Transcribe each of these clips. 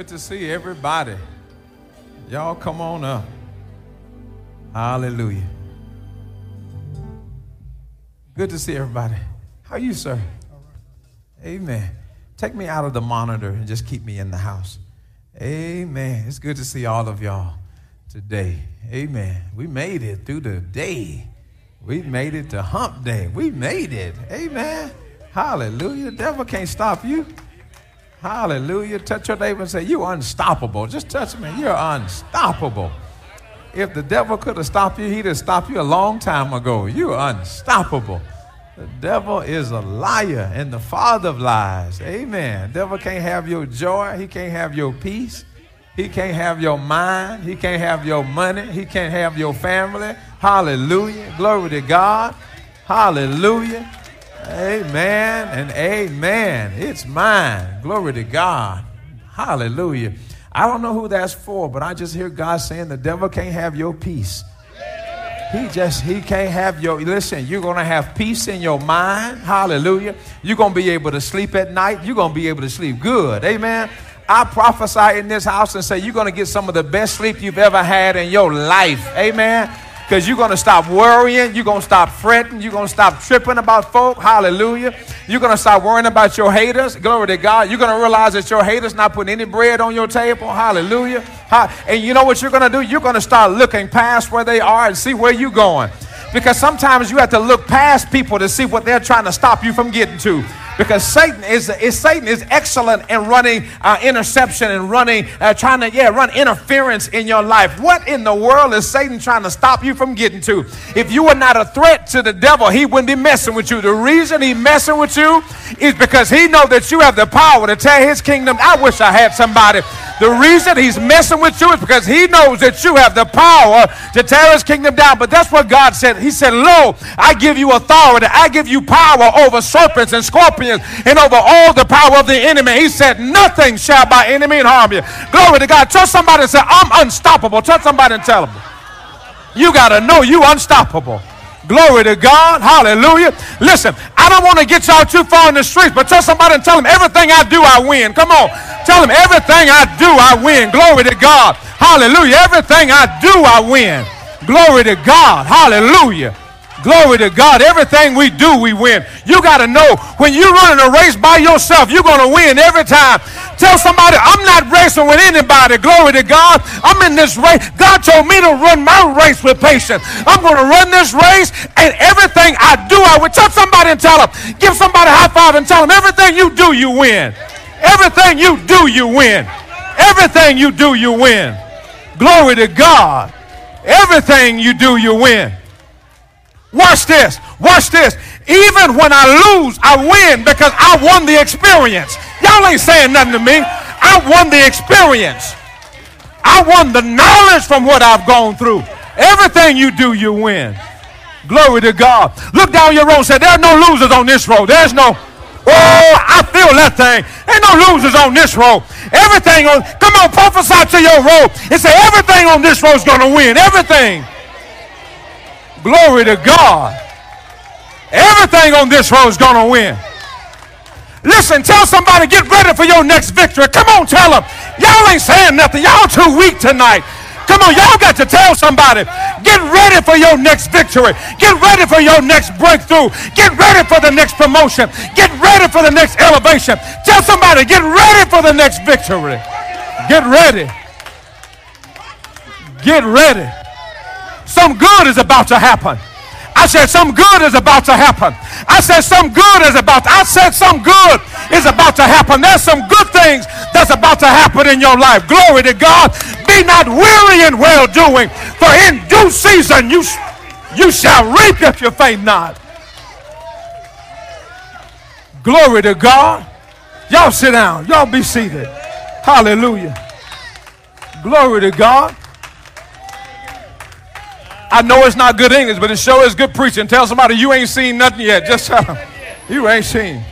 Good to see everybody. Y'all come on up. Hallelujah. Good to see everybody. How you, sir? Amen. Take me out of the monitor and just keep me in the house. Amen. It's good to see all of y'all today. Amen. We made it through the day. We made it to hump day. We made it. Amen. Hallelujah. The devil can't stop you. Hallelujah. Touch your neighbor and say, You're unstoppable. Just touch me. You're unstoppable. If the devil could have stopped you, he'd have stopped you a long time ago. You're unstoppable. The devil is a liar and the father of lies. Amen. Devil can't have your joy. He can't have your peace. He can't have your mind. He can't have your money. He can't have your family. Hallelujah. Glory to God. Hallelujah. Amen and amen. It's mine. Glory to God. Hallelujah. I don't know who that's for, but I just hear God saying the devil can't have your peace. He just, he can't have your, listen, you're going to have peace in your mind. Hallelujah. You're going to be able to sleep at night. You're going to be able to sleep good. Amen. I prophesy in this house and say you're going to get some of the best sleep you've ever had in your life. Amen because you're going to stop worrying. You're going to stop fretting. You're going to stop tripping about folk. Hallelujah. You're going to stop worrying about your haters. Glory to God. You're going to realize that your haters not putting any bread on your table. Hallelujah. And you know what you're going to do? You're going to start looking past where they are and see where you're going. Because sometimes you have to look past people to see what they're trying to stop you from getting to because Satan is, is Satan is excellent in running uh, interception and running uh, trying to yeah run interference in your life. What in the world is Satan trying to stop you from getting to? If you were not a threat to the devil, he wouldn't be messing with you. The reason he messing with you is because he know that you have the power to tear his kingdom. I wish I had somebody. The reason he's messing with you is because he knows that you have the power to tear his kingdom down. But that's what God said. He said, "Lo, I give you authority. I give you power over serpents and scorpions." And over all the power of the enemy. He said, Nothing shall by any means harm you. Glory to God. Touch somebody and say, I'm unstoppable. Touch somebody and tell them. You got to know you unstoppable. Glory to God. Hallelujah. Listen, I don't want to get y'all too far in the streets, but tell somebody and tell them everything I do, I win. Come on. Tell them everything I do, I win. Glory to God. Hallelujah. Everything I do, I win. Glory to God. Hallelujah. Glory to God. Everything we do, we win. You got to know when you're running a race by yourself, you're going to win every time. Tell somebody, I'm not racing with anybody. Glory to God. I'm in this race. God told me to run my race with patience. I'm going to run this race, and everything I do, I would tell somebody and tell them. Give somebody a high five and tell them, everything you do, you win. Everything you do, you win. Everything you do, you win. Glory to God. Everything you do, you win. Watch this. Watch this. Even when I lose, I win because I won the experience. Y'all ain't saying nothing to me. I won the experience. I won the knowledge from what I've gone through. Everything you do, you win. Glory to God. Look down your road say, There are no losers on this road. There's no, oh, I feel that thing. Ain't no losers on this road. Everything on, come on, prophesy to your road and say, Everything on this road is to win. Everything. Glory to God. Everything on this road is going to win. Listen, tell somebody, get ready for your next victory. Come on, tell them. Y'all ain't saying nothing. Y'all too weak tonight. Come on, y'all got to tell somebody. Get ready for your next victory. Get ready for your next breakthrough. Get ready for the next promotion. Get ready for the next elevation. Tell somebody, get ready for the next victory. Get ready. Get ready. Some good is about to happen. I said some good is about to happen. I said some good is about to, I said some good is about to happen. There's some good things that's about to happen in your life. Glory to God. Be not weary in well doing, for in due season you you shall reap if you faint not. Glory to God. Y'all sit down. Y'all be seated. Hallelujah. Glory to God. I know it's not good English, but it sure is good preaching. Tell somebody you ain't seen nothing yet. Just tell them you ain't seen.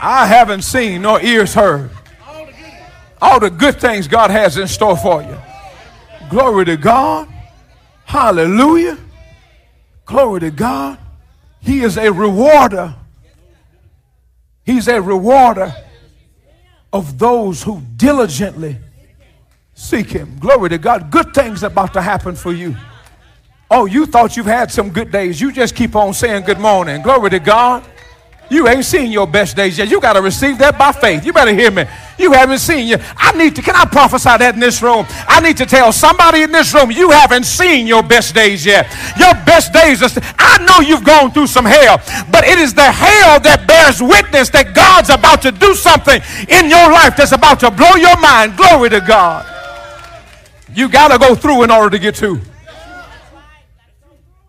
I haven't seen nor ears heard all the good things God has in store for you. Glory to God. Hallelujah. Glory to God. He is a rewarder. He's a rewarder of those who diligently seek him. Glory to God. Good things about to happen for you. Oh, you thought you've had some good days. You just keep on saying good morning. Glory to God. You ain't seen your best days yet. You got to receive that by faith. You better hear me. You haven't seen you. I need to, can I prophesy that in this room? I need to tell somebody in this room, you haven't seen your best days yet. Your best days are, I know you've gone through some hell, but it is the hell that bears witness that God's about to do something in your life that's about to blow your mind. Glory to God. You got to go through in order to get to.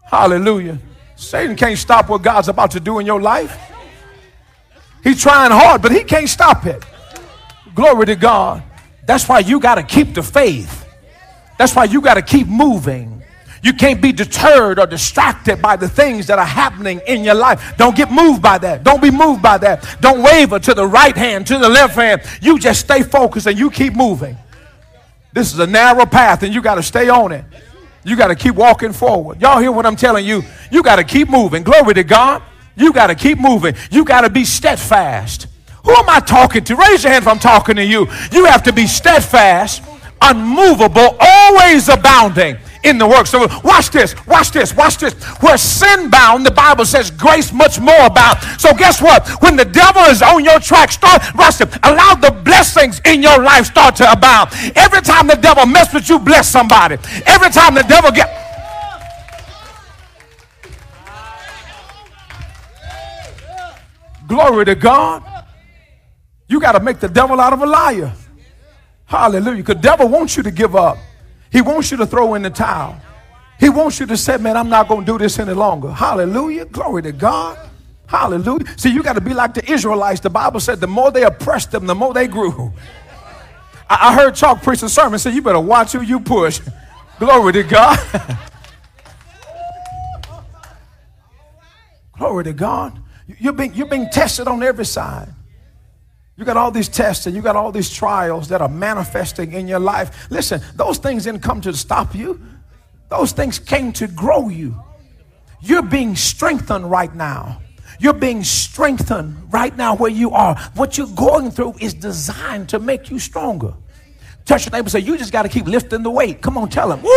Hallelujah. Satan can't stop what God's about to do in your life. He's trying hard, but he can't stop it. Glory to God. That's why you got to keep the faith. That's why you got to keep moving. You can't be deterred or distracted by the things that are happening in your life. Don't get moved by that. Don't be moved by that. Don't waver to the right hand, to the left hand. You just stay focused and you keep moving. This is a narrow path and you got to stay on it. You got to keep walking forward. Y'all hear what I'm telling you? You got to keep moving. Glory to God. You got to keep moving. You got to be steadfast. Who am I talking to? Raise your hand if I'm talking to you. You have to be steadfast, unmovable, always abounding in the work. So watch this, watch this, watch this. Where sin bound, the Bible says grace much more about. So guess what? When the devil is on your track, start, it, allow the blessings in your life start to abound. Every time the devil mess with you, bless somebody. Every time the devil get Glory to God. You got to make the devil out of a liar. Hallelujah. Because the devil wants you to give up. He wants you to throw in the towel. He wants you to say, man, I'm not going to do this any longer. Hallelujah. Glory to God. Hallelujah. See, you got to be like the Israelites. The Bible said the more they oppressed them, the more they grew. I, I heard Chalk preach a sermon say, you better watch who you push. Glory to God. Glory to God. You're being, you're being tested on every side. You got all these tests and you got all these trials that are manifesting in your life. Listen, those things didn't come to stop you, those things came to grow you. You're being strengthened right now. You're being strengthened right now where you are. What you're going through is designed to make you stronger. Touch your neighbor say, You just got to keep lifting the weight. Come on, tell him. Woo!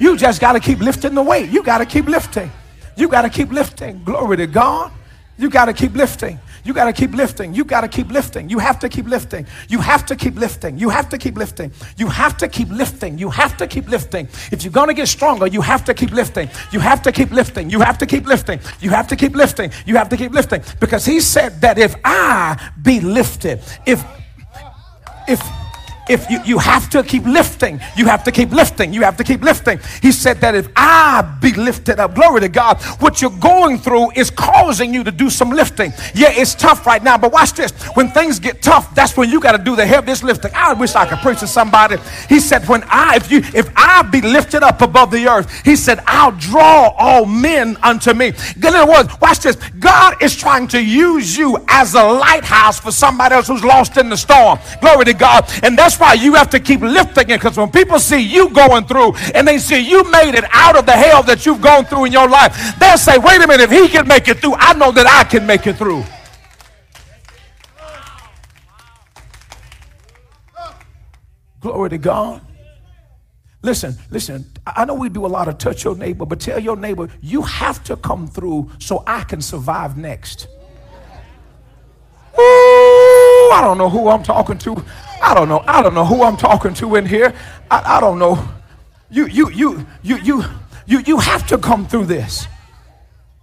You just got to keep lifting the weight. You got to keep lifting. You got to keep lifting. Glory to God. You got to keep lifting. You got to keep lifting. You got to keep lifting. You have to keep lifting. You have to keep lifting. You have to keep lifting. You have to keep lifting. You have to keep lifting. If you're going to get stronger, you have to keep lifting. You have to keep lifting. You have to keep lifting. You have to keep lifting. You have to keep lifting. Because he said that if I be lifted, if, if, if you, you have to keep lifting, you have to keep lifting, you have to keep lifting. He said that if I be lifted up, glory to God, what you're going through is causing you to do some lifting. Yeah, it's tough right now, but watch this. When things get tough, that's when you got to do the heaviest lifting. I wish I could preach to somebody. He said, when I, if you, if I be lifted up above the earth, he said, I'll draw all men unto me. In other words, watch this. God is trying to use you as a lighthouse for somebody else who's lost in the storm. Glory to God. And that's why you have to keep lifting it because when people see you going through and they see you made it out of the hell that you've gone through in your life, they'll say, wait a minute, if he can make it through, I know that I can make it through. Glory to God. Listen, listen. I know we do a lot of touch your neighbor, but tell your neighbor, you have to come through so I can survive next. Ooh, I don't know who I'm talking to. I don't know. I don't know who I'm talking to in here. I, I don't know. You, you, you, you, you, you, you have to come through this.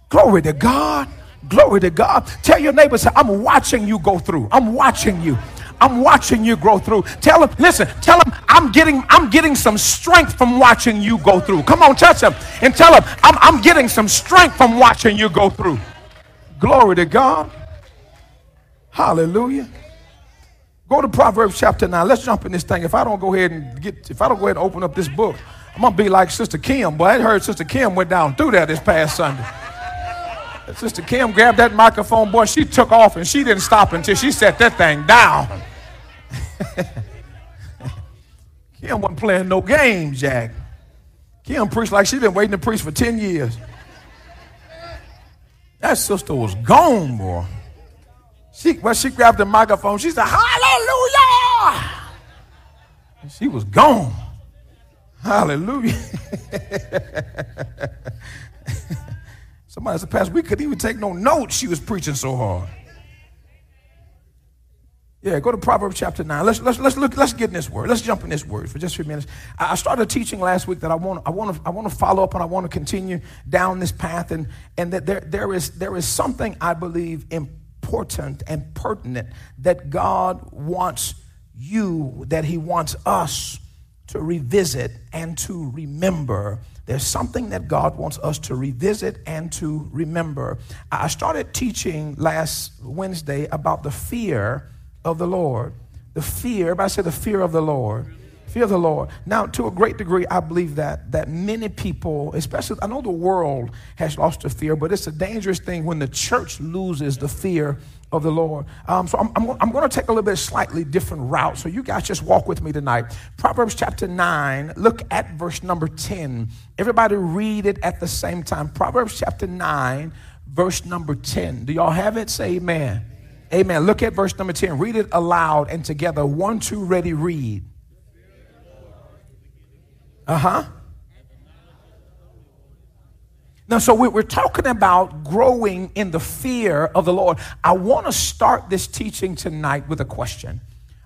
Glory to God. Glory to God. Tell your neighbor, say, I'm watching you go through. I'm watching you. I'm watching you grow through. Tell him, listen, tell him I'm getting, I'm getting some strength from watching you go through. Come on, touch him and tell him I'm, I'm getting some strength from watching you go through. Glory to God. Hallelujah. Go to Proverbs chapter 9. Let's jump in this thing. If I don't go ahead and get, if I don't go ahead and open up this book, I'm going to be like Sister Kim. Boy, I heard Sister Kim went down through that this past Sunday. Sister Kim grabbed that microphone, boy, she took off and she didn't stop until she set that thing down. Kim wasn't playing no games, Jack. Kim preached like she'd been waiting to preach for 10 years. That sister was gone, boy. She, when she grabbed the microphone, she said, Hallelujah! She was gone. Hallelujah. Somebody said, Pastor, we couldn't even take no notes. She was preaching so hard. Yeah, go to Proverbs chapter 9. Let's, let's, let's, look, let's get in this word. Let's jump in this word for just a few minutes. I started teaching last week that I want, I want, to, I want to follow up and I want to continue down this path, and, and that there, there, is, there is something I believe important and pertinent that God wants you, that He wants us to revisit and to remember there's something that God wants us to revisit and to remember. I started teaching last Wednesday about the fear of the Lord. The fear, everybody say the fear of the Lord. Fear of the Lord. Now, to a great degree, I believe that that many people, especially I know the world has lost the fear, but it's a dangerous thing when the church loses the fear of the Lord. Um, so I'm, I'm, I'm going to take a little bit slightly different route. So you guys just walk with me tonight. Proverbs chapter 9, look at verse number 10. Everybody read it at the same time. Proverbs chapter 9, verse number 10. Do y'all have it? Say amen. Amen. Look at verse number 10. Read it aloud and together. One, two, ready, read. Uh huh. Now, so we're talking about growing in the fear of the Lord. I want to start this teaching tonight with a question.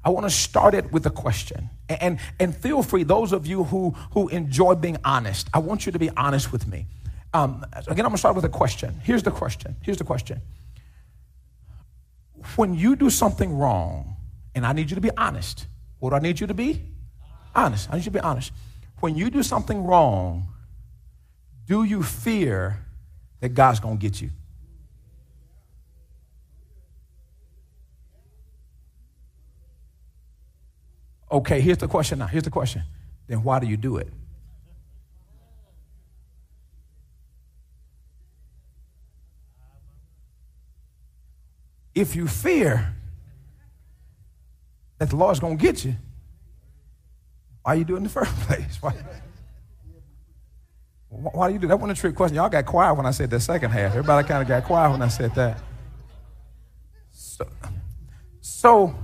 I want to start it with a question. And, and feel free, those of you who, who enjoy being honest, I want you to be honest with me. Um, again, I'm going to start with a question. Here's the question. Here's the question. When you do something wrong, and I need you to be honest, what do I need you to be? Honest. I need you to be honest. When you do something wrong, do you fear that God's going to get you? Okay, here's the question now. Here's the question. Then why do you do it? If you fear that the Lord's going to get you, why are you doing it in the first place? Why? Why do you do that? wasn't a trick question. Y'all got quiet when I said the second half. Everybody kind of got quiet when I said that. So, so,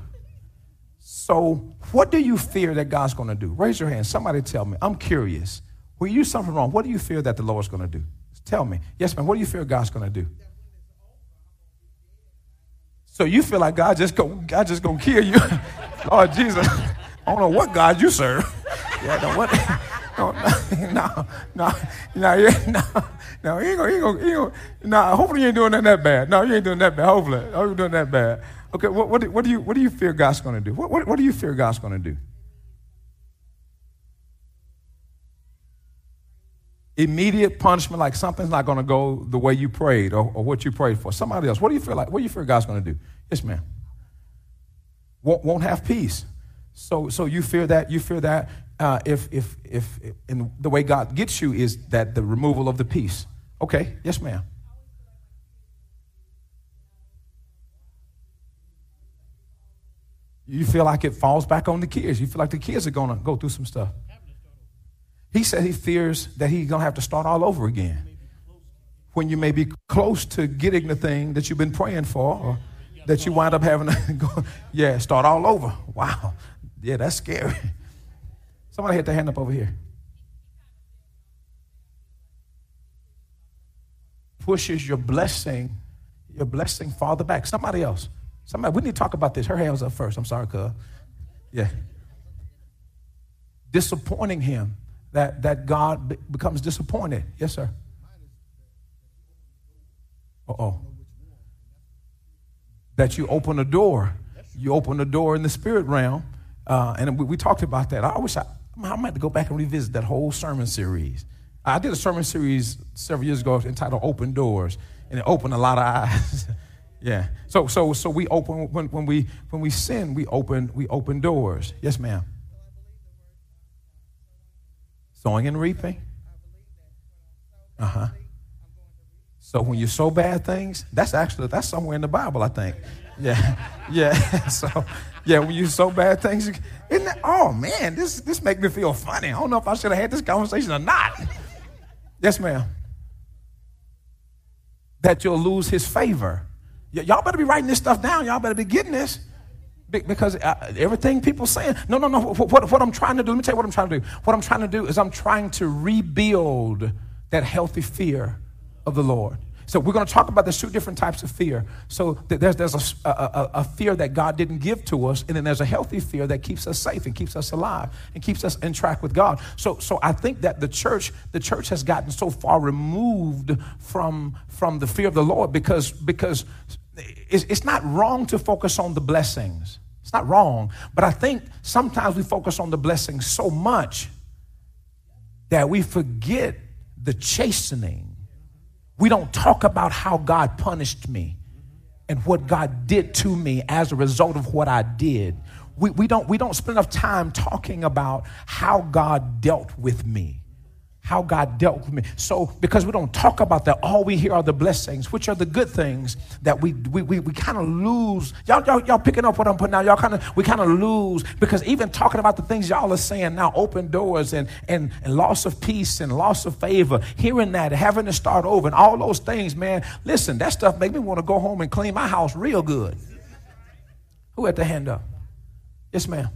so, what do you fear that God's going to do? Raise your hand. Somebody tell me. I'm curious. When you something wrong, what do you fear that the Lord's going to do? Tell me. Yes, man. What do you fear God's going to do? So you feel like God just go, God just gonna kill you? Lord Jesus, I don't know what God you serve. Yeah, no, what? Oh, no, no, no, no, no, no, he ain't gonna, he ain't gonna, ain't gonna, no, hopefully you ain't doing nothing that bad. No, you ain't doing that bad. Hopefully, oh, you're doing that bad. Okay, what, what, what, do you, what do you fear God's gonna do? What, what, what do you fear God's gonna do? Immediate punishment, like something's not gonna go the way you prayed or, or what you prayed for. Somebody else, what do you feel like? What do you fear God's gonna do? Yes, ma'am. Won't, won't have peace. So, so you fear that, you fear that uh, if, if, if, in the way God gets you is that the removal of the peace. Okay, yes, ma'am. You feel like it falls back on the kids. You feel like the kids are to go through some stuff. He said he fears that he's to have to start all over again. When you may be close to getting the thing that you've been praying for, or that you wind up having to go, yeah, start all over. Wow. Yeah, that's scary. Somebody hit their hand up over here. Pushes your blessing, your blessing farther back. Somebody else. Somebody, we need to talk about this. Her hand was up first. I'm sorry, cuz. Yeah. Disappointing him. That, that God be- becomes disappointed. Yes, sir. Uh oh. That you open a door. You open a door in the spirit realm. Uh, and we, we, talked about that. I wish I, I might have to go back and revisit that whole sermon series. I did a sermon series several years ago entitled Open Doors, and it opened a lot of eyes. Yeah. So so so we open when, when we when we sin, we open we open doors. Yes, ma'am. Sowing and reaping. Uh-huh. So when you sow bad things, that's actually that's somewhere in the Bible, I think. Yeah. Yeah. so yeah, when you sow bad things, isn't that, oh man, this this make me feel funny. I don't know if I should have had this conversation or not. Yes, ma'am. That you'll lose his favor. Y- y'all better be writing this stuff down. Y'all better be getting this. Be- because uh, everything people saying, no, no, no. What, what, what I'm trying to do, let me tell you what I'm trying to do. What I'm trying to do is I'm trying to rebuild that healthy fear of the Lord. So we're going to talk about the two different types of fear. So there's, there's a, a, a, fear that God didn't give to us, and then there's a healthy fear that keeps us safe and keeps us alive and keeps us in track with God. So, so I think that the church, the church has gotten so far removed from, from the fear of the Lord because, because it's, it's not wrong to focus on the blessings. It's not wrong, but I think sometimes we focus on the blessings so much that we forget the chastening we don't talk about how God punished me and what God did to me as a result of what I did. We, we, don't, we don't spend enough time talking about how God dealt with me how God dealt with me. So, because we don't talk about that, all we hear are the blessings, which are the good things that we we, we, we kind of lose. Y'all, y'all, y'all picking up what I'm putting out. Y'all kind of we kind of lose because even talking about the things y'all are saying now, open doors and, and and loss of peace and loss of favor, hearing that, having to start over, and all those things, man. Listen, that stuff make me want to go home and clean my house real good. Who had the hand up? Yes, ma'am.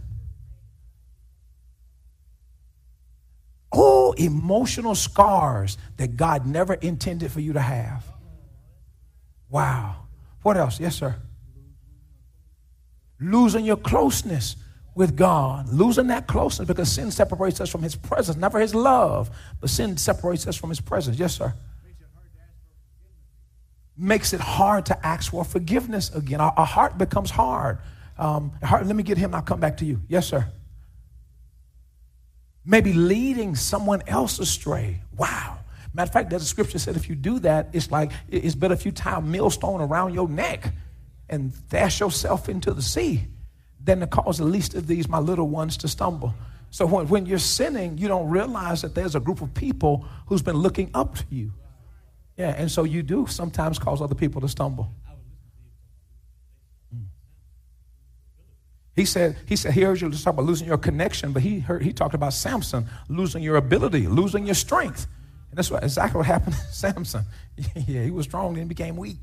Oh, emotional scars that God never intended for you to have. Wow. What else? Yes, sir. Losing your closeness with God, losing that closeness because sin separates us from His presence, never His love, but sin separates us from His presence. Yes, sir. Makes it hard to ask for forgiveness again. Our, our heart becomes hard. Um, heart. Let me get him. I'll come back to you. Yes, sir maybe leading someone else astray. Wow. Matter of fact, there's a scripture said if you do that, it's like it's better if you tie a millstone around your neck and dash yourself into the sea than to cause the least of these, my little ones, to stumble. So when, when you're sinning, you don't realize that there's a group of people who's been looking up to you. Yeah, and so you do sometimes cause other people to stumble. He said, he said, he heard you talk about losing your connection, but he heard he talked about Samson losing your ability, losing your strength. And that's what, exactly what happened to Samson. yeah, he was strong and became weak.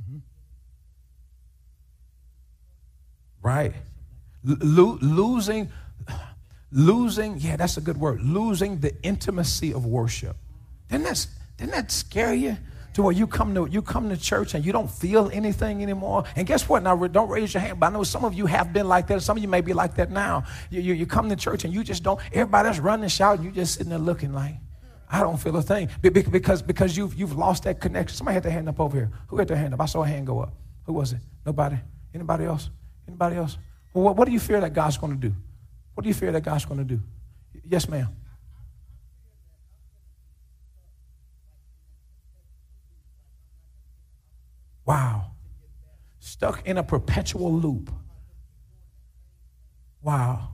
Mm-hmm. Right. Lo- losing, losing, yeah, that's a good word. Losing the intimacy of worship. Didn't that, didn't that scare you? To where you come to you come to church and you don't feel anything anymore. And guess what? Now don't raise your hand, but I know some of you have been like that. Some of you may be like that now. You, you, you come to church and you just don't. Everybody's running, shouting, you just sitting there looking like. I don't feel a thing because because you've you've lost that connection. Somebody had their hand up over here. Who had their hand up? I saw a hand go up. Who was it? Nobody. Anybody else? Anybody else? Well, what, what do you fear that God's going to do? What do you fear that God's going to do? Yes, ma'am. Wow. Stuck in a perpetual loop. Wow.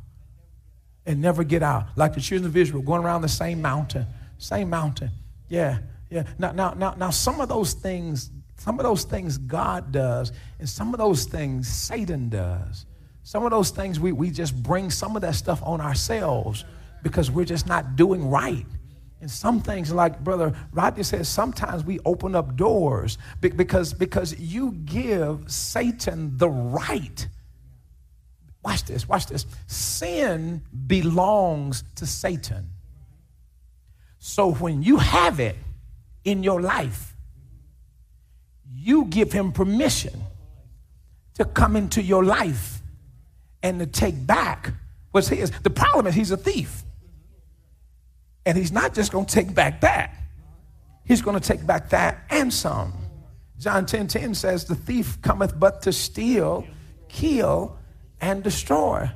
And never get out. Like the children of Israel going around the same mountain. Same mountain. Yeah. Yeah. Now, now, now, now some of those things, some of those things God does, and some of those things Satan does. Some of those things we, we just bring some of that stuff on ourselves because we're just not doing right. And some things, like Brother Rodney says, sometimes we open up doors because, because you give Satan the right. Watch this, watch this. Sin belongs to Satan. So when you have it in your life, you give him permission to come into your life and to take back what's his. The problem is he's a thief. And he's not just going to take back that, he's going to take back that and some. John 10 10 says, The thief cometh but to steal, kill, and destroy.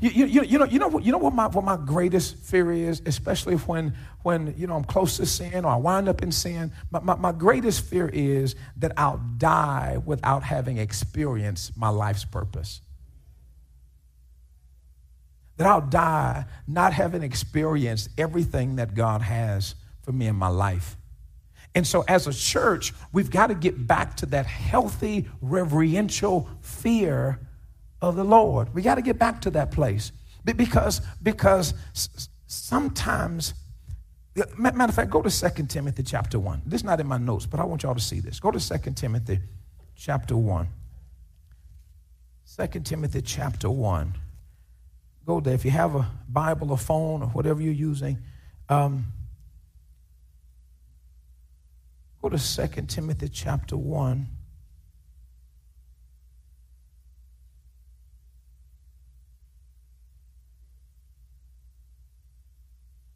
You, you, you, know, you know what, you know what, my, what my greatest fear is, especially when, when you know, I'm close to sin or I wind up in sin? My, my, my greatest fear is that I'll die without having experienced my life's purpose. That I'll die not having experienced everything that God has for me in my life. And so, as a church, we've got to get back to that healthy, reverential fear of the Lord. We got to get back to that place because because sometimes. Matter of fact, go to 2 Timothy chapter 1. This is not in my notes, but I want y'all to see this. Go to 2 Timothy chapter 1. 2 Timothy chapter 1. Go there. If you have a Bible or phone or whatever you're using, um, go to 2 Timothy chapter 1.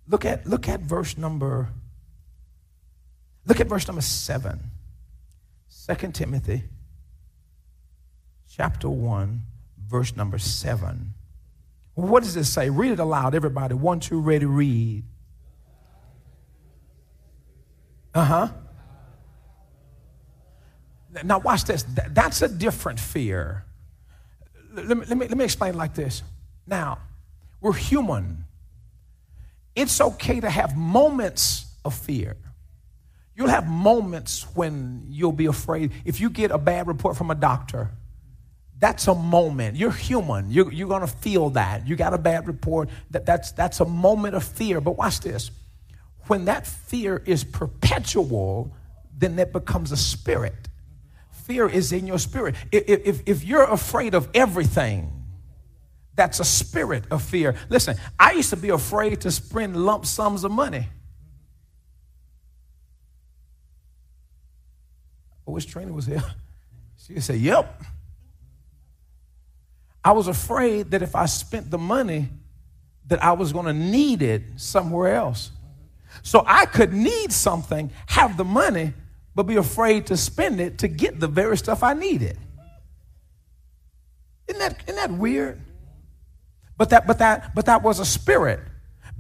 Look at, look at verse number, look at verse number seven. 2 Timothy chapter 1, verse number 7. What does it say? Read it aloud, everybody. One, two, ready, read. Uh huh. Now, watch this. That's a different fear. Let me, let me, let me explain like this. Now, we're human. It's okay to have moments of fear. You'll have moments when you'll be afraid. If you get a bad report from a doctor, that's a moment. You're human. You're, you're going to feel that. You got a bad report. That, that's, that's a moment of fear. But watch this. When that fear is perpetual, then that becomes a spirit. Fear is in your spirit. If, if, if you're afraid of everything, that's a spirit of fear. Listen, I used to be afraid to spend lump sums of money. Oh, I wish Trina was here. She'd say, Yep. I was afraid that if I spent the money, that I was going to need it somewhere else. So I could need something, have the money, but be afraid to spend it to get the very stuff I needed. Isn't that, isn't that weird? But that, but that, but that was a spirit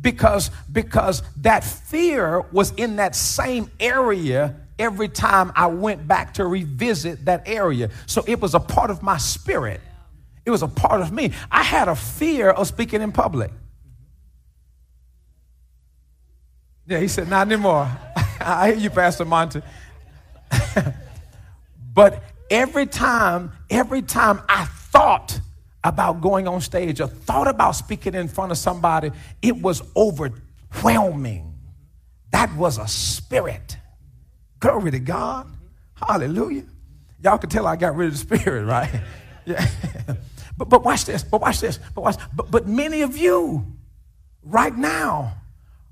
because, because that fear was in that same area every time I went back to revisit that area. So it was a part of my spirit. It was a part of me. I had a fear of speaking in public. Yeah, he said, not anymore. I hear you, Pastor Monty. but every time, every time I thought about going on stage or thought about speaking in front of somebody, it was overwhelming. That was a spirit. Glory to God. Hallelujah. Y'all can tell I got rid of the spirit, right? Yeah. But, but watch this, but watch this, but watch. But, but many of you right now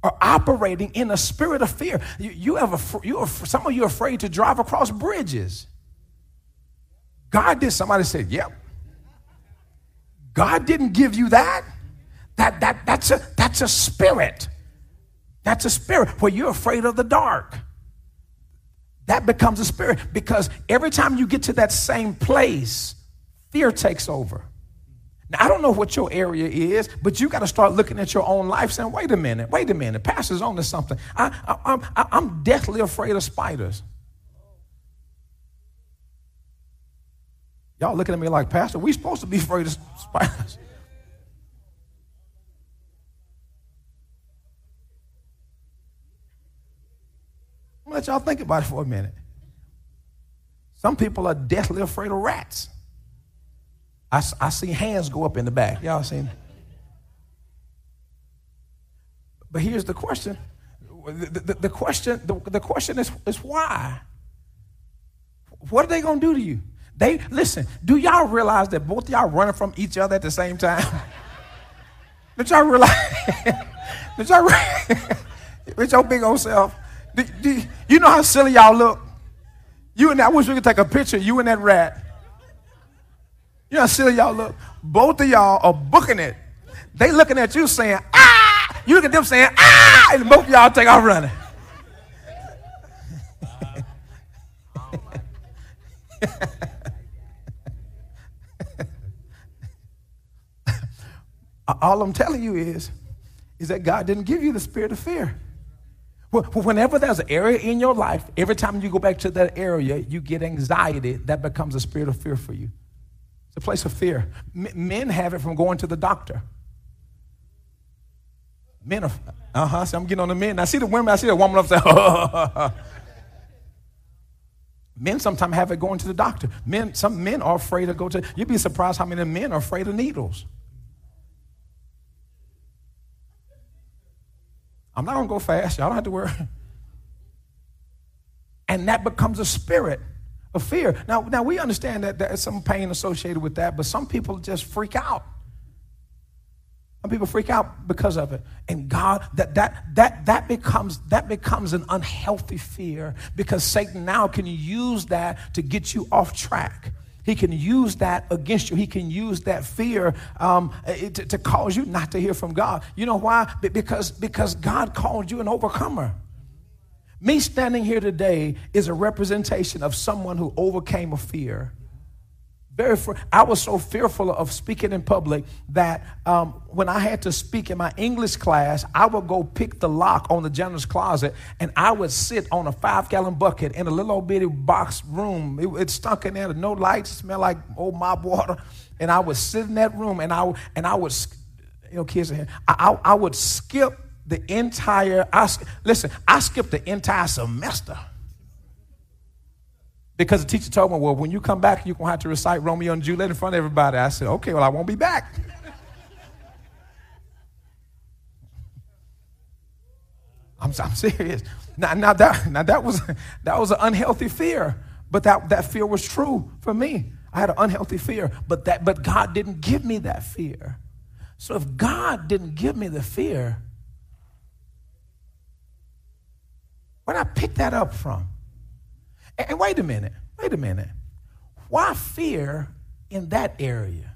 are operating in a spirit of fear. You, you have a, you are, some of you are afraid to drive across bridges. God did. Somebody said, "Yep." God didn't give you that. That, that, that's, a, that's a spirit. That's a spirit where you're afraid of the dark. That becomes a spirit because every time you get to that same place, fear takes over. Now, I don't know what your area is, but you got to start looking at your own life saying, wait a minute, wait a minute, pastor's on to something. I, I, I'm, I'm deathly afraid of spiders. Y'all looking at me like, Pastor, we supposed to be afraid of spiders. I'm let y'all think about it for a minute. Some people are deathly afraid of rats. I, I see hands go up in the back. Y'all seen? But here's the question. The, the, the question, the, the question is, is why? What are they going to do to you? They listen. Do y'all realize that both y'all running from each other at the same time? Did y'all realize? Did y'all realize? with your big old self? Do, do, you know how silly y'all look? You and I wish we could take a picture. You and that rat. You know how silly y'all look. Both of y'all are booking it. They looking at you saying ah. You look at them saying ah, and both of y'all take off running. All I'm telling you is, is that God didn't give you the spirit of fear. Whenever there's an area in your life, every time you go back to that area, you get anxiety, that becomes a spirit of fear for you. It's a place of fear. Men have it from going to the doctor. Men are, uh huh. I'm getting on the men. I see the women, I see the woman up there. men sometimes have it going to the doctor. Men, some men are afraid to go to, you'd be surprised how many men are afraid of needles. I'm not going to go fast. Y'all don't have to worry. And that becomes a spirit of fear. Now, now we understand that there's some pain associated with that, but some people just freak out. Some people freak out because of it. And God, that that that that becomes that becomes an unhealthy fear because Satan now can use that to get you off track. He can use that against you. He can use that fear um, to, to cause you not to hear from God. You know why? Because, because God called you an overcomer. Me standing here today is a representation of someone who overcame a fear very I was so fearful of speaking in public that um, when I had to speak in my English class, I would go pick the lock on the janitor's closet and I would sit on a five gallon bucket in a little old bitty box room. It, it stunk in there, no lights, smelled like old mop water. And I would sit in that room and I, and I would, you know, kids I, I, I would skip the entire, I, listen, I skipped the entire semester. Because the teacher told me, well, when you come back, you're going to have to recite Romeo and Juliet in front of everybody. I said, okay, well, I won't be back. I'm, I'm serious. Now, now, that, now that, was, that was an unhealthy fear, but that, that fear was true for me. I had an unhealthy fear, but, that, but God didn't give me that fear. So if God didn't give me the fear, where did I pick that up from? And wait a minute, wait a minute. Why fear in that area?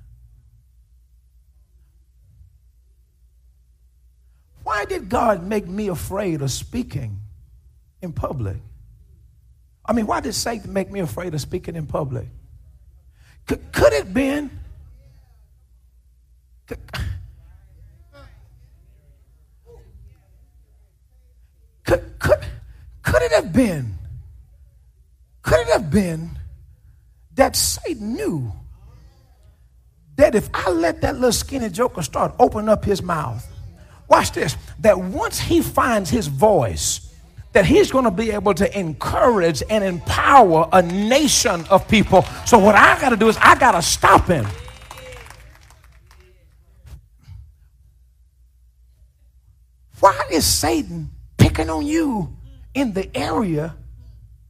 Why did God make me afraid of speaking in public? I mean, why did Satan make me afraid of speaking in public? Could, could it been could, could it have been could it have been that Satan knew that if I let that little skinny joker start opening up his mouth, watch this, that once he finds his voice, that he's going to be able to encourage and empower a nation of people. So what I got to do is I got to stop him. Why is Satan picking on you in the area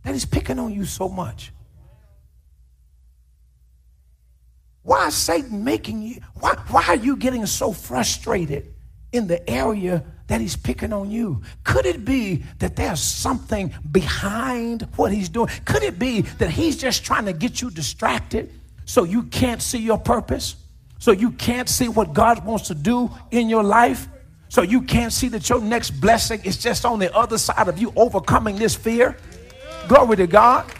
that he's picking on you so much? Why is Satan making you, why, why are you getting so frustrated in the area that he's picking on you? Could it be that there's something behind what he's doing? Could it be that he's just trying to get you distracted so you can't see your purpose? So you can't see what God wants to do in your life? So you can't see that your next blessing is just on the other side of you overcoming this fear? Glory to God.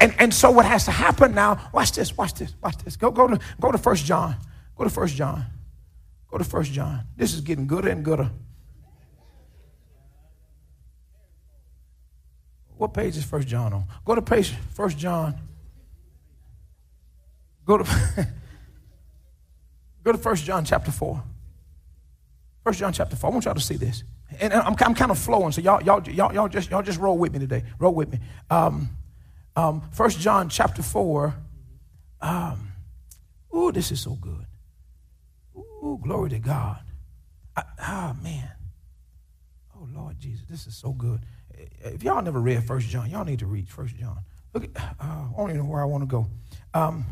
And, and so what has to happen now, watch this, watch this, watch this. Go, go to go to First John. Go to First John. Go to First John. This is getting gooder and gooder. What page is First John on? Go to page First John. Go to go to First John chapter four. First John chapter four. I want y'all to see this and I'm, I'm kind of flowing, so y'all, y'all, y'all, y'all, just, y'all just roll with me today. Roll with me. Um, um, 1 John chapter 4. Um, ooh, this is so good. Ooh, glory to God. Ah, man. Oh, Lord Jesus, this is so good. If y'all never read First John, y'all need to read First John. Look at, uh, I don't even know where I want to go. Um,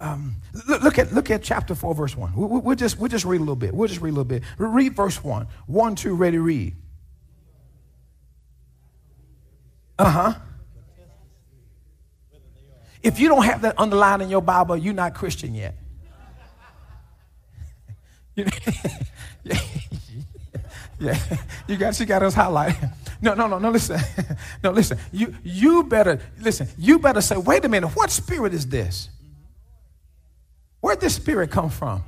um, look, at look at chapter four, verse one. We, will we, just we'll just read a little bit. We'll just read a little bit. Read verse one. One, two, ready, read. Uh huh. If you don't have that underlined in your Bible, you're not Christian yet. yeah, yeah, you got you got us highlighted. No, no, no, no. Listen, no, listen. You you better listen. You better say, wait a minute. What spirit is this? Where'd this spirit come from?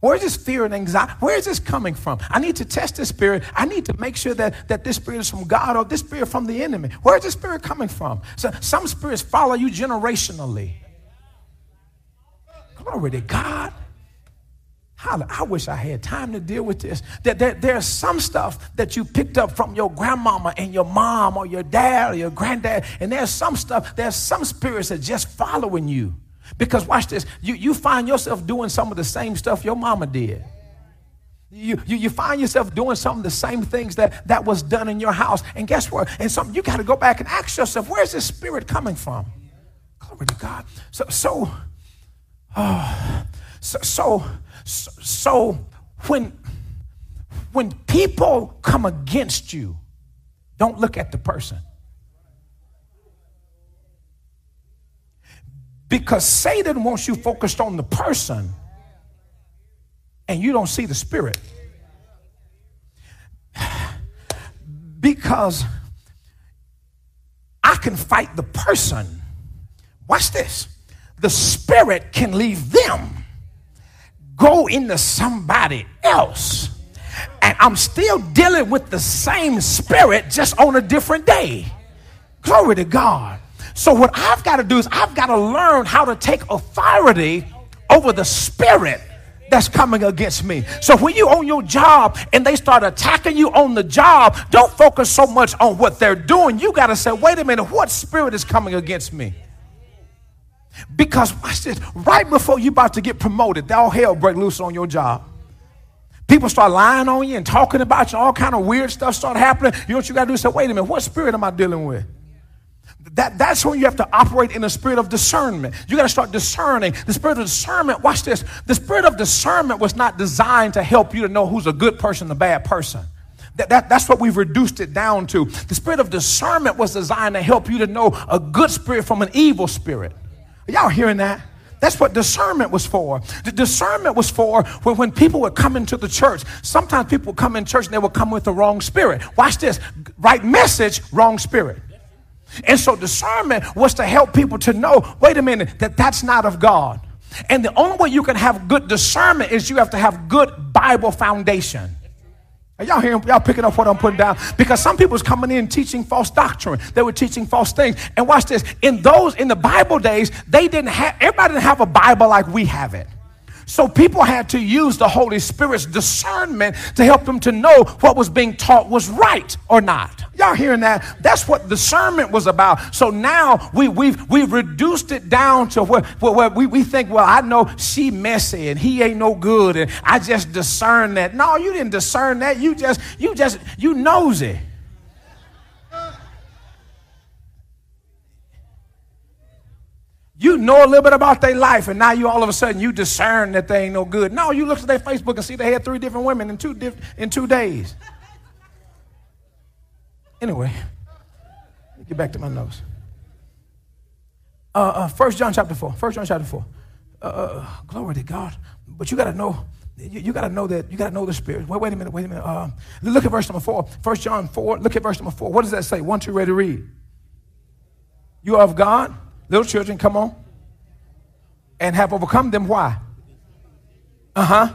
Where is this fear and anxiety? Where is this coming from? I need to test this spirit. I need to make sure that, that this spirit is from God or this spirit from the enemy. Where is this spirit coming from? So some spirits follow you generationally. Glory to God. I wish I had time to deal with this. That there, there's some stuff that you picked up from your grandmama and your mom or your dad or your granddad, and there's some stuff, there's some spirits that just following you. Because watch this, you, you find yourself doing some of the same stuff your mama did. You, you, you find yourself doing some of the same things that, that was done in your house. And guess what? And some you got to go back and ask yourself, where's this spirit coming from? Glory to God. So, so, oh, so, so, so when, when people come against you, don't look at the person. Because Satan wants you focused on the person and you don't see the spirit. Because I can fight the person. Watch this. The spirit can leave them, go into somebody else. And I'm still dealing with the same spirit just on a different day. Glory to God. So, what I've got to do is I've got to learn how to take authority over the spirit that's coming against me. So when you on your job and they start attacking you on the job, don't focus so much on what they're doing. You got to say, wait a minute, what spirit is coming against me? Because watch this, right before you about to get promoted, all hell break loose on your job. People start lying on you and talking about you, all kind of weird stuff start happening. You know what you got to do? Say, wait a minute, what spirit am I dealing with? That, that's when you have to operate in a spirit of discernment. You got to start discerning. The spirit of discernment, watch this. The spirit of discernment was not designed to help you to know who's a good person a bad person. That, that, that's what we've reduced it down to. The spirit of discernment was designed to help you to know a good spirit from an evil spirit. Are y'all hearing that? That's what discernment was for. The discernment was for when, when people would come into the church. Sometimes people would come in church and they would come with the wrong spirit. Watch this. Right message, wrong spirit. And so discernment was to help people to know wait a minute, that that's not of God. And the only way you can have good discernment is you have to have good Bible foundation. Are y'all hearing? Y'all picking up what I'm putting down? Because some people was coming in teaching false doctrine. They were teaching false things. And watch this. In those, in the Bible days, they didn't have, everybody didn't have a Bible like we have it. So people had to use the Holy Spirit's discernment to help them to know what was being taught was right or not. Y'all hearing that? That's what discernment was about. So now we, we've, we've reduced it down to where, where, where we, we think, well, I know she messy and he ain't no good and I just discern that. No, you didn't discern that. You just, you just, you nosy. You know a little bit about their life, and now you all of a sudden you discern that they ain't no good. No, you look at their Facebook and see they had three different women in two, diff- in two days. Anyway, get back to my notes. Uh, uh, First John chapter four. First John chapter four. Uh, uh glory to God. But you got to know. You, you got to know that. You got to know the Spirit. Wait, wait a minute. Wait a minute. Uh, look at verse number four. First John four. Look at verse number four. What does that say? One, two, ready to read. You are of God Little children, come on. And have overcome them. Why? Uh huh.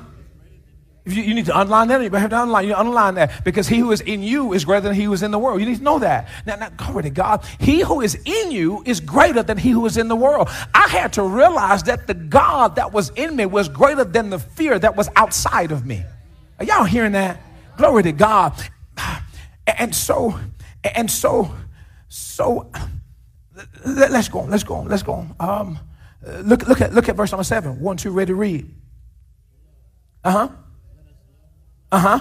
You, you, need to underline that. You have to underline. You underline that because he who is in you is greater than he who is in the world. You need to know that. Now, now, glory to God. He who is in you is greater than he who is in the world. I had to realize that the God that was in me was greater than the fear that was outside of me. Are y'all hearing that? Glory to God. And so, and so, so let, us go on, let's go on, let's go on. Um, look, look, at, look at verse number seven. One, two, ready to read. Uh huh. Uh huh.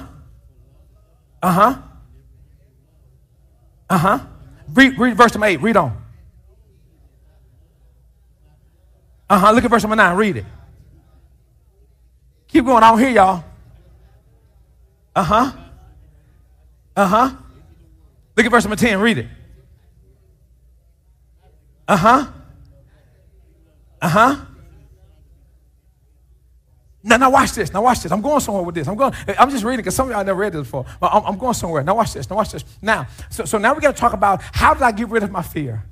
Uh huh. Uh huh. Read, read verse number eight. Read on. Uh huh. Look at verse number nine. Read it. Keep going. I don't hear y'all. Uh huh. Uh huh. Look at verse number 10. Read it. Uh huh. Uh huh. Now, now watch this. Now watch this. I'm going somewhere with this. I'm going. I'm just reading because some of y'all never read this before. But I'm, I'm going somewhere. Now watch this. Now watch this. Now, so, so now we got to talk about how did I get rid of my fear?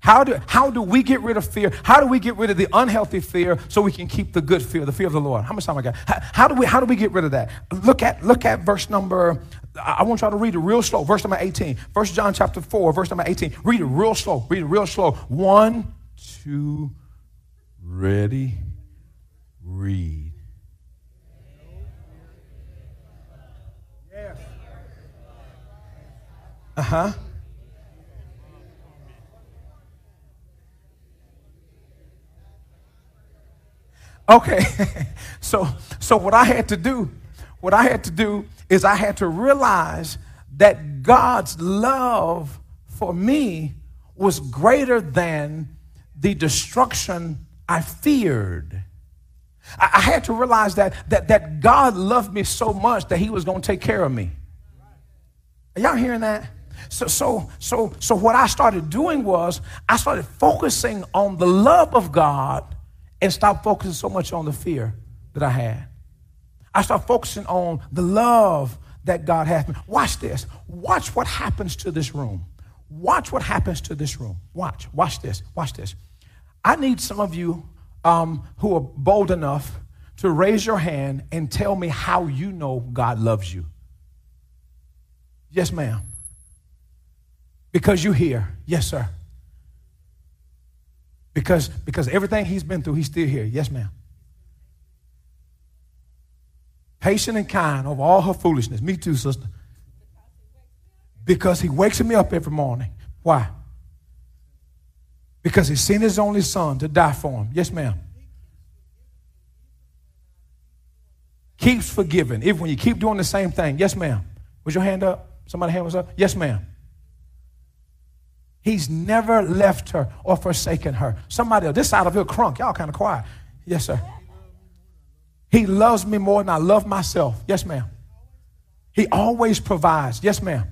How do, how do we get rid of fear? How do we get rid of the unhealthy fear so we can keep the good fear, the fear of the Lord? How much time I got? How, how do we how do we get rid of that? Look at look at verse number. I want y'all to read it real slow. Verse number 18. First John chapter 4, verse number 18. Read it real slow. Read it real slow. One, two, ready, read. Uh-huh. Okay, so so what I had to do, what I had to do is I had to realize that God's love for me was greater than the destruction I feared. I, I had to realize that, that that God loved me so much that He was going to take care of me. Are y'all hearing that? So, so, so, so what I started doing was I started focusing on the love of God and stop focusing so much on the fear that I had. I started focusing on the love that God has me. Watch this. Watch what happens to this room. Watch what happens to this room. Watch. Watch this. Watch this. I need some of you um, who are bold enough to raise your hand and tell me how you know God loves you. Yes, ma'am. Because you're here. Yes, sir. Because, because everything he's been through, he's still here. Yes, ma'am. Patient and kind over all her foolishness. Me too, sister. Because he wakes me up every morning. Why? Because he sent his only son to die for him. Yes, ma'am. Keeps forgiving, even when you keep doing the same thing. Yes, ma'am. Was your hand up? Somebody hand was up? Yes, ma'am. He's never left her or forsaken her. Somebody else, this side of here crunk. Y'all kind of quiet. Yes, sir. He loves me more than I love myself. Yes, ma'am. He always provides. Yes, ma'am.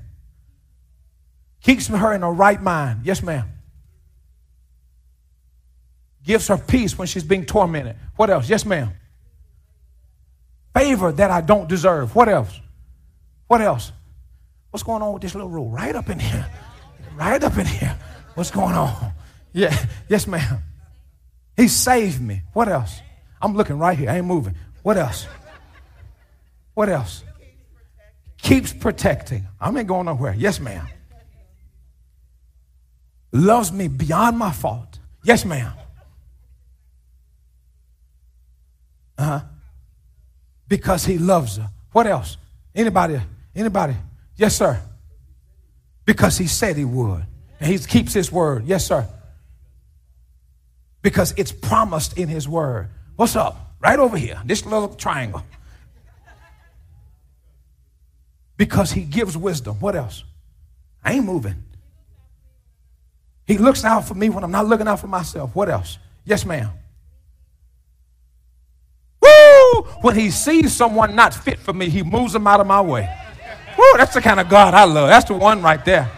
Keeps her in the right mind. Yes, ma'am. Gives her peace when she's being tormented. What else? Yes, ma'am. Favor that I don't deserve. What else? What else? What's going on with this little rule? Right up in here right up in here. What's going on? Yeah, yes, ma'am. He saved me. What else? I'm looking right here. I ain't moving. What else? What else? Keeps protecting. I ain't going nowhere. Yes, ma'am. Loves me beyond my fault. Yes, ma'am. Uh huh. Because he loves her. What else? Anybody? Anybody? Yes, sir. Because he said he would. And he keeps his word. Yes, sir. Because it's promised in his word. What's up? Right over here, this little triangle. Because he gives wisdom. What else? I ain't moving. He looks out for me when I'm not looking out for myself. What else? Yes, ma'am. Woo! When he sees someone not fit for me, he moves them out of my way. Woo, that's the kind of God I love. That's the one right there.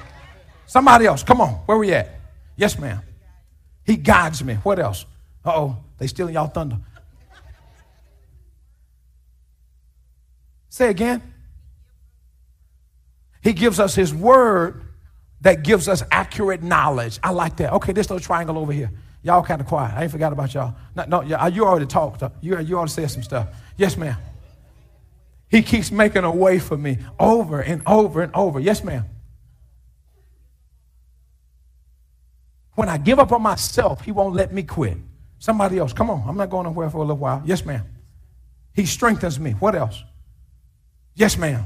Somebody else, come on. Where we at? Yes, ma'am. He guides me. What else? Uh oh, they stealing y'all thunder. Say again. He gives us his word that gives us accurate knowledge. I like that. Okay, this little triangle over here. Y'all kind of quiet. I ain't forgot about y'all. No, no, you already talked. You, you already said some stuff. Yes, ma'am. He keeps making a way for me over and over and over. Yes, ma'am. When I give up on myself, he won't let me quit. Somebody else, come on. I'm not going nowhere for a little while. Yes, ma'am. He strengthens me. What else? Yes, ma'am.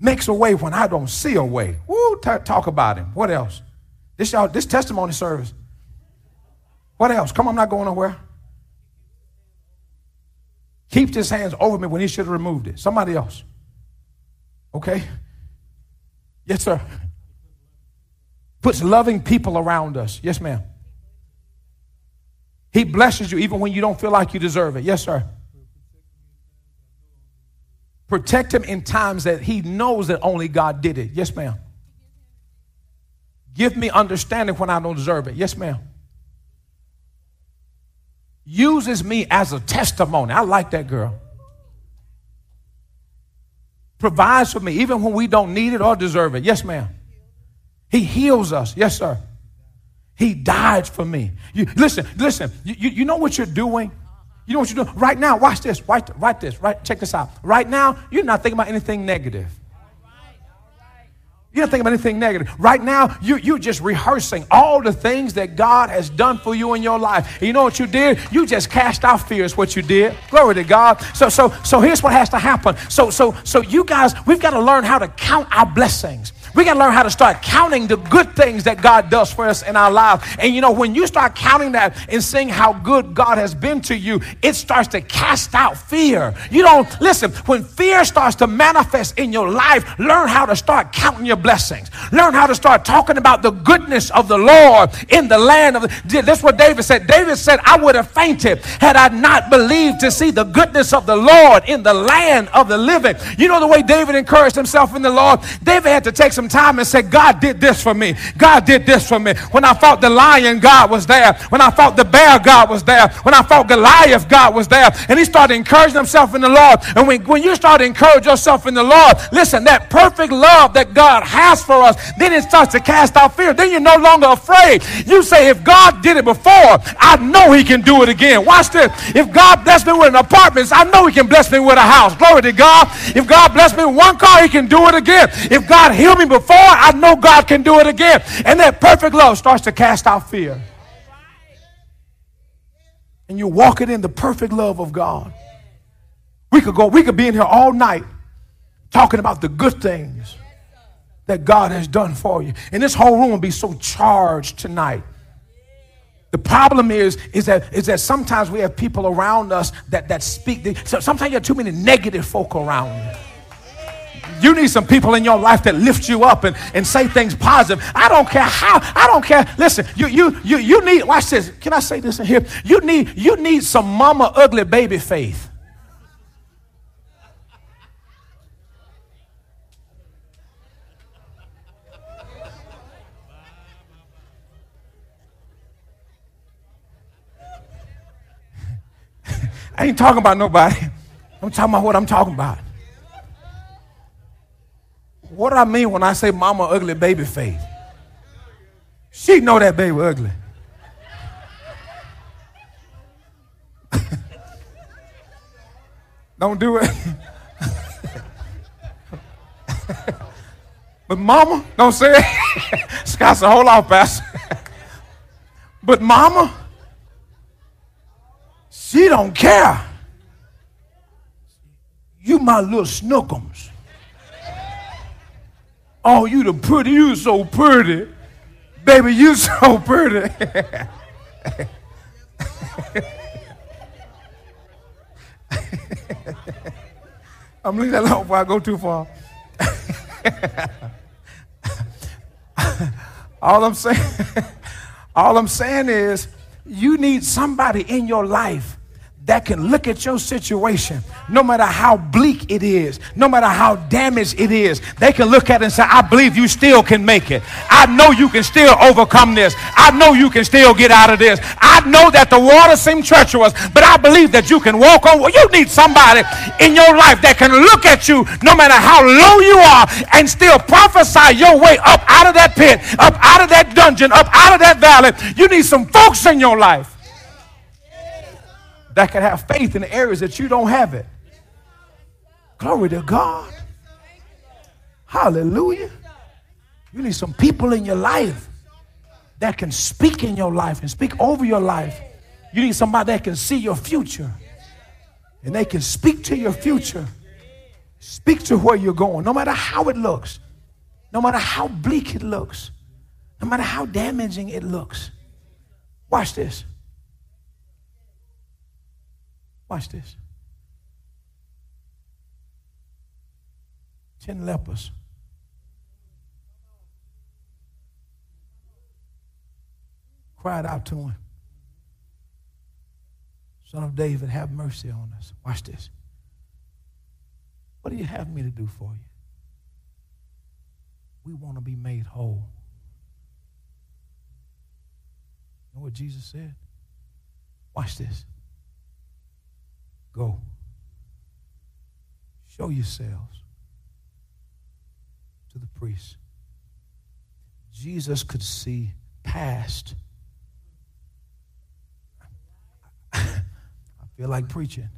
Makes a way when I don't see a way. Woo, t- talk about him. What else? This y'all, this testimony service. What else? Come on, I'm not going nowhere keeps his hands over me when he should have removed it. Somebody else. Okay? Yes, sir. Puts loving people around us. Yes, ma'am. He blesses you even when you don't feel like you deserve it. Yes, sir. Protect him in times that he knows that only God did it. Yes, ma'am. Give me understanding when I don't deserve it. Yes, ma'am uses me as a testimony. I like that girl. Provides for me even when we don't need it or deserve it. Yes, ma'am. He heals us. Yes, sir. He died for me. You, listen, listen. You, you, you know what you're doing? You know what you're doing? Right now, watch this. Write, write this. Right, check this out. Right now, you're not thinking about anything negative. You're not think about anything negative. Right now, you, you're just rehearsing all the things that God has done for you in your life. And you know what you did? You just cast out fears, what you did. Glory to God. So, so, so here's what has to happen. So, so, so you guys, we've got to learn how to count our blessings. We got to learn how to start counting the good things that God does for us in our lives. And you know, when you start counting that and seeing how good God has been to you, it starts to cast out fear. You don't listen, when fear starts to manifest in your life, learn how to start counting your blessings. Learn how to start talking about the goodness of the Lord in the land of the, that's what David said. David said, I would have fainted had I not believed to see the goodness of the Lord in the land of the living. You know the way David encouraged himself in the Lord? David had to take some some time and say, God did this for me. God did this for me. When I fought the lion, God was there. When I fought the bear, God was there. When I fought Goliath, God was there. And he started encouraging himself in the Lord. And when, when you start to encourage yourself in the Lord, listen, that perfect love that God has for us, then it starts to cast out fear. Then you're no longer afraid. You say, if God did it before, I know he can do it again. Watch this. If God blessed me with an apartment, I know he can bless me with a house. Glory to God. If God blessed me with one car, he can do it again. If God healed me before, I know God can do it again. And that perfect love starts to cast out fear. And you're walking in the perfect love of God. We could go, we could be in here all night talking about the good things that God has done for you. And this whole room will be so charged tonight. The problem is, is that is that sometimes we have people around us that, that speak. Sometimes you have too many negative folk around you. Need some people in your life that lift you up and, and say things positive. I don't care how, I don't care. Listen, you you you you need watch this. Can I say this in here? You need you need some mama ugly baby faith. I ain't talking about nobody. I'm talking about what I'm talking about. What do I mean when I say mama ugly baby face? She know that baby ugly. Don't do it. but mama, don't say it. Scott said, hold on, Pastor. but mama, she don't care. You my little snookums. Oh, you the pretty, you so pretty. Baby, you so pretty. I'm leaving that alone before I go too far. all I'm saying, all I'm saying is you need somebody in your life that can look at your situation, no matter how bleak it is, no matter how damaged it is, they can look at it and say, I believe you still can make it. I know you can still overcome this. I know you can still get out of this. I know that the water seems treacherous, but I believe that you can walk on. You need somebody in your life that can look at you, no matter how low you are, and still prophesy your way up out of that pit, up out of that dungeon, up out of that valley. You need some folks in your life that can have faith in areas that you don't have it. Glory to God. Hallelujah. You need some people in your life that can speak in your life and speak over your life. You need somebody that can see your future and they can speak to your future, speak to where you're going, no matter how it looks, no matter how bleak it looks, no matter how damaging it looks. Watch this. Watch this. Ten lepers. Cried out to him. Son of David, have mercy on us. Watch this. What do you have me to do for you? We want to be made whole. You know what Jesus said? Watch this. Go. Show yourselves to the priest. Jesus could see past. I feel like preaching.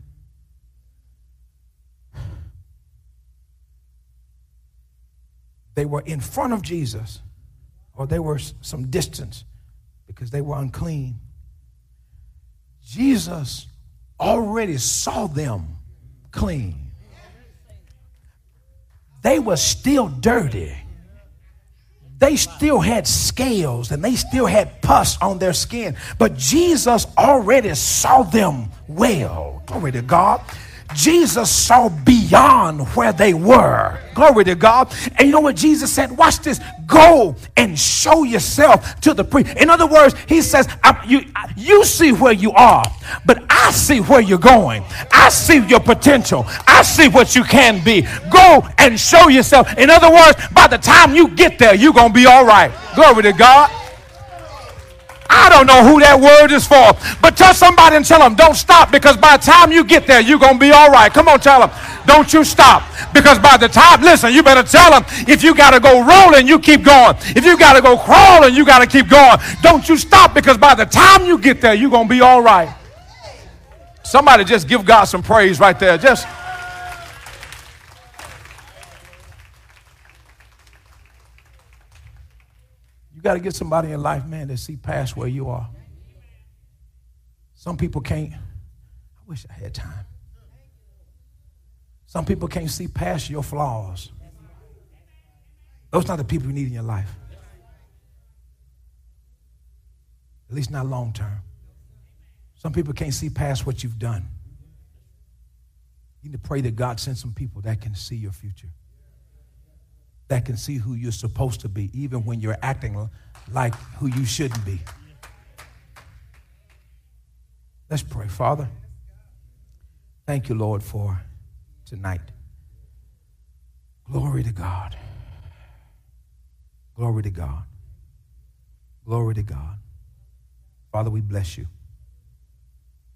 They were in front of Jesus, or they were some distance because they were unclean. Jesus already saw them clean. They were still dirty. They still had scales and they still had pus on their skin. But Jesus already saw them well. Glory to God. Jesus saw beyond where they were. Glory to God. And you know what Jesus said? Watch this. Go and show yourself to the priest. In other words, he says, you, you see where you are, but I see where you're going. I see your potential. I see what you can be. Go and show yourself. In other words, by the time you get there, you're going to be all right. Glory to God. I don't know who that word is for. But tell somebody and tell them, don't stop because by the time you get there, you're going to be all right. Come on, tell them, don't you stop. Because by the time, listen, you better tell them if you got to go rolling, you keep going. If you got to go crawling, you got to keep going. Don't you stop because by the time you get there, you're going to be all right. Somebody just give God some praise right there. Just. You got to get somebody in life, man, that see past where you are. Some people can't. I wish I had time. Some people can't see past your flaws. Those are not the people you need in your life. At least not long term. Some people can't see past what you've done. You need to pray that God sends some people that can see your future that can see who you're supposed to be, even when you're acting like who you shouldn't be. Let's pray. Father, thank you, Lord, for tonight. Glory to God. Glory to God. Glory to God. Father, we bless you.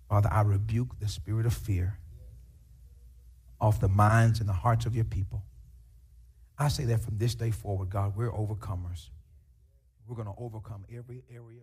Father, I rebuke the spirit of fear off the minds and the hearts of your people. I say that from this day forward, God, we're overcomers. We're going to overcome every area